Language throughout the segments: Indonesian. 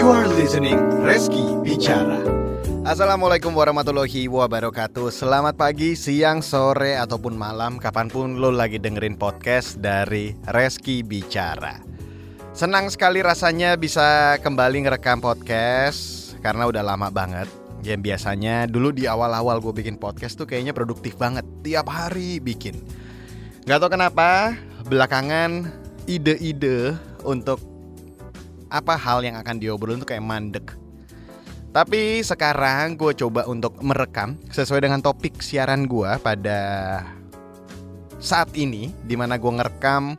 You are listening Reski Bicara. Assalamualaikum warahmatullahi wabarakatuh. Selamat pagi, siang, sore, ataupun malam Kapan pun lo lagi dengerin podcast dari Reski Bicara. Senang sekali rasanya bisa kembali ngerekam podcast Karena udah lama banget. Yang biasanya dulu di awal-awal gue bikin podcast tuh kayaknya produktif banget. Tiap hari bikin. Gak tau kenapa Belakangan ide-ide untuk apa hal yang akan diobrolin tuh kayak mandek. Tapi sekarang gue coba untuk merekam sesuai dengan topik siaran gue pada saat ini Di mana gue ngerekam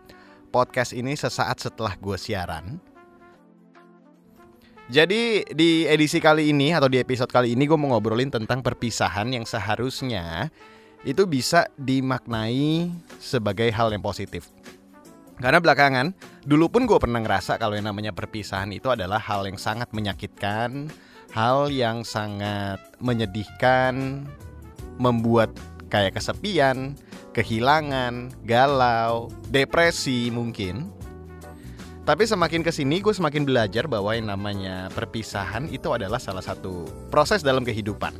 podcast ini sesaat setelah gue siaran. Jadi di edisi kali ini atau di episode kali ini gue mau ngobrolin tentang perpisahan yang seharusnya itu bisa dimaknai sebagai hal yang positif karena belakangan, dulu pun gue pernah ngerasa kalau yang namanya perpisahan itu adalah hal yang sangat menyakitkan, hal yang sangat menyedihkan, membuat kayak kesepian, kehilangan, galau, depresi mungkin. Tapi semakin ke sini gue semakin belajar bahwa yang namanya perpisahan itu adalah salah satu proses dalam kehidupan.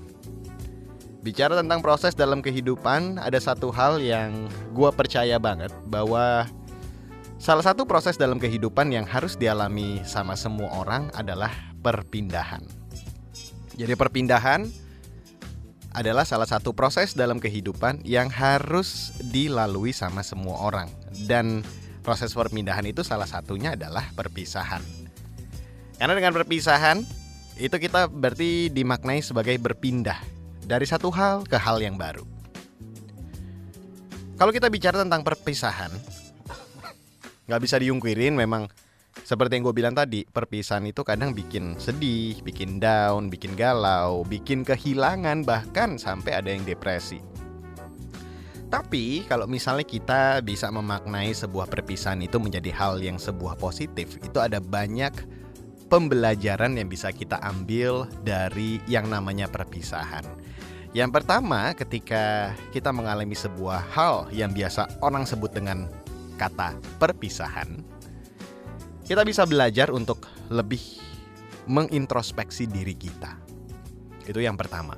Bicara tentang proses dalam kehidupan, ada satu hal yang gue percaya banget bahwa Salah satu proses dalam kehidupan yang harus dialami sama semua orang adalah perpindahan. Jadi perpindahan adalah salah satu proses dalam kehidupan yang harus dilalui sama semua orang dan proses perpindahan itu salah satunya adalah perpisahan. Karena dengan perpisahan itu kita berarti dimaknai sebagai berpindah dari satu hal ke hal yang baru. Kalau kita bicara tentang perpisahan, nggak bisa diungkirin memang seperti yang gue bilang tadi perpisahan itu kadang bikin sedih, bikin down, bikin galau, bikin kehilangan bahkan sampai ada yang depresi. Tapi kalau misalnya kita bisa memaknai sebuah perpisahan itu menjadi hal yang sebuah positif, itu ada banyak pembelajaran yang bisa kita ambil dari yang namanya perpisahan. Yang pertama, ketika kita mengalami sebuah hal yang biasa orang sebut dengan kata perpisahan, kita bisa belajar untuk lebih mengintrospeksi diri kita. Itu yang pertama.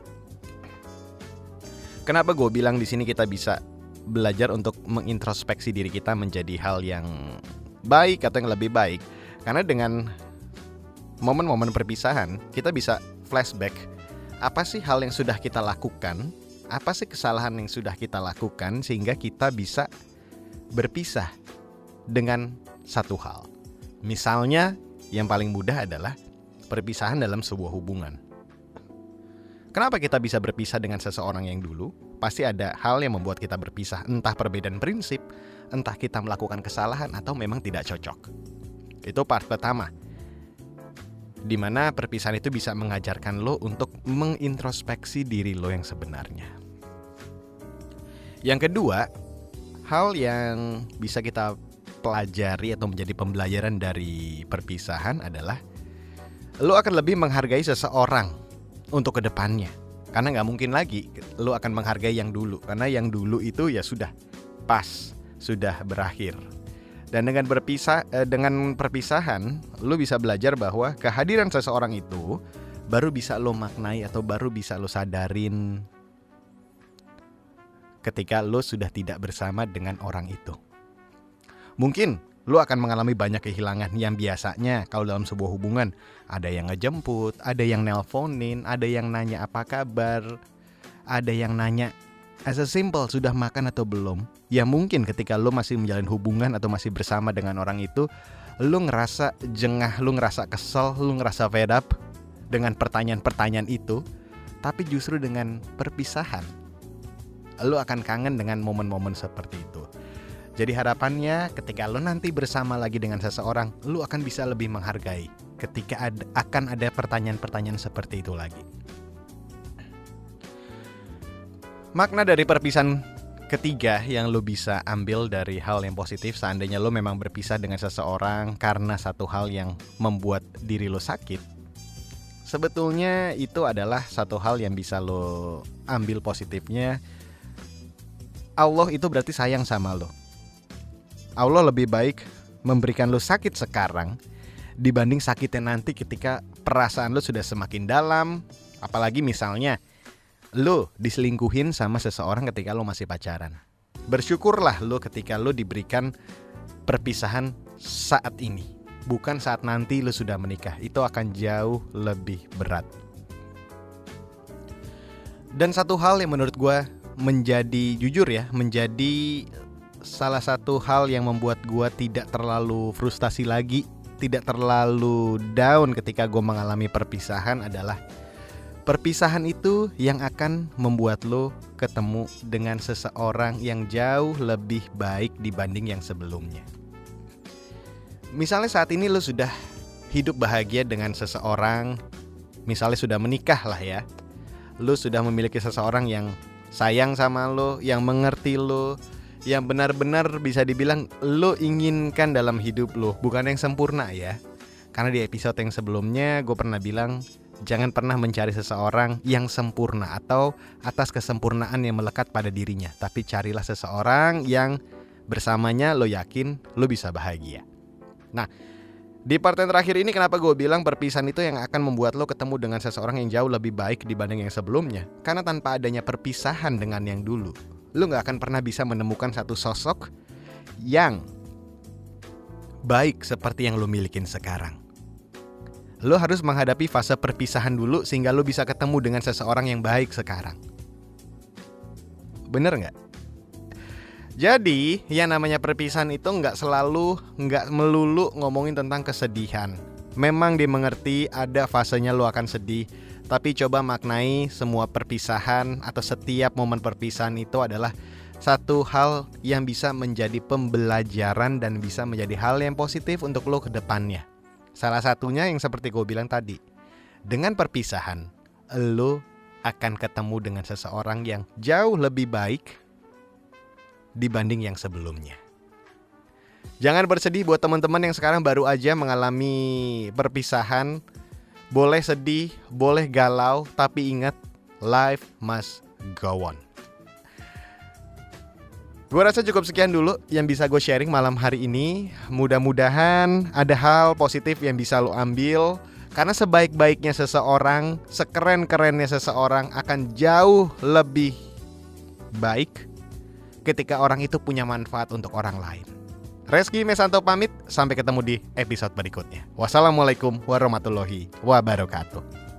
Kenapa gue bilang di sini kita bisa belajar untuk mengintrospeksi diri kita menjadi hal yang baik atau yang lebih baik? Karena dengan momen-momen perpisahan, kita bisa flashback apa sih hal yang sudah kita lakukan, apa sih kesalahan yang sudah kita lakukan sehingga kita bisa berpisah dengan satu hal. Misalnya, yang paling mudah adalah perpisahan dalam sebuah hubungan. Kenapa kita bisa berpisah dengan seseorang yang dulu? Pasti ada hal yang membuat kita berpisah, entah perbedaan prinsip, entah kita melakukan kesalahan atau memang tidak cocok. Itu part pertama. Di mana perpisahan itu bisa mengajarkan lo untuk mengintrospeksi diri lo yang sebenarnya. Yang kedua, hal yang bisa kita pelajari atau menjadi pembelajaran dari perpisahan adalah lo akan lebih menghargai seseorang untuk ke depannya. Karena nggak mungkin lagi lo akan menghargai yang dulu. Karena yang dulu itu ya sudah pas sudah berakhir. Dan dengan berpisah eh, dengan perpisahan lo bisa belajar bahwa kehadiran seseorang itu baru bisa lo maknai atau baru bisa lo sadarin ketika lo sudah tidak bersama dengan orang itu. Mungkin lo akan mengalami banyak kehilangan yang biasanya kalau dalam sebuah hubungan ada yang ngejemput, ada yang nelponin, ada yang nanya apa kabar, ada yang nanya as a simple sudah makan atau belum. Ya mungkin ketika lo masih menjalin hubungan atau masih bersama dengan orang itu, lo ngerasa jengah, lo ngerasa kesel, lo ngerasa fed up dengan pertanyaan-pertanyaan itu, tapi justru dengan perpisahan lo akan kangen dengan momen-momen seperti itu. Jadi harapannya ketika lo nanti bersama lagi dengan seseorang, lo akan bisa lebih menghargai ketika ada, akan ada pertanyaan-pertanyaan seperti itu lagi. Makna dari perpisahan ketiga yang lo bisa ambil dari hal yang positif seandainya lo memang berpisah dengan seseorang karena satu hal yang membuat diri lo sakit. Sebetulnya itu adalah satu hal yang bisa lo ambil positifnya Allah itu berarti sayang sama lo. Allah lebih baik memberikan lo sakit sekarang dibanding sakitnya nanti ketika perasaan lo sudah semakin dalam. Apalagi misalnya lo diselingkuhin sama seseorang ketika lo masih pacaran. Bersyukurlah lo ketika lo diberikan perpisahan saat ini, bukan saat nanti lo sudah menikah. Itu akan jauh lebih berat. Dan satu hal yang menurut gue menjadi jujur ya, menjadi salah satu hal yang membuat gue tidak terlalu frustasi lagi, tidak terlalu down ketika gue mengalami perpisahan adalah perpisahan itu yang akan membuat lo ketemu dengan seseorang yang jauh lebih baik dibanding yang sebelumnya. Misalnya saat ini lo sudah hidup bahagia dengan seseorang, misalnya sudah menikah lah ya, lu sudah memiliki seseorang yang sayang sama lo, yang mengerti lo, yang benar-benar bisa dibilang lo inginkan dalam hidup lo, bukan yang sempurna ya. Karena di episode yang sebelumnya gue pernah bilang jangan pernah mencari seseorang yang sempurna atau atas kesempurnaan yang melekat pada dirinya, tapi carilah seseorang yang bersamanya lo yakin lo bisa bahagia. Nah, di part yang terakhir ini kenapa gue bilang perpisahan itu yang akan membuat lo ketemu dengan seseorang yang jauh lebih baik dibanding yang sebelumnya? Karena tanpa adanya perpisahan dengan yang dulu Lo gak akan pernah bisa menemukan satu sosok yang baik seperti yang lo milikin sekarang. Lo harus menghadapi fase perpisahan dulu sehingga lo bisa ketemu dengan seseorang yang baik sekarang. Bener gak? Jadi yang namanya perpisahan itu nggak selalu nggak melulu ngomongin tentang kesedihan. Memang dimengerti ada fasenya lo akan sedih, tapi coba maknai semua perpisahan atau setiap momen perpisahan itu adalah satu hal yang bisa menjadi pembelajaran dan bisa menjadi hal yang positif untuk lo ke depannya. Salah satunya yang seperti gue bilang tadi, dengan perpisahan, lo akan ketemu dengan seseorang yang jauh lebih baik dibanding yang sebelumnya. Jangan bersedih buat teman-teman yang sekarang baru aja mengalami perpisahan. Boleh sedih, boleh galau, tapi ingat life must go on. Gue rasa cukup sekian dulu yang bisa gue sharing malam hari ini. Mudah-mudahan ada hal positif yang bisa lo ambil. Karena sebaik-baiknya seseorang, sekeren-kerennya seseorang akan jauh lebih baik ketika orang itu punya manfaat untuk orang lain. Reski Mesanto pamit, sampai ketemu di episode berikutnya. Wassalamualaikum warahmatullahi wabarakatuh.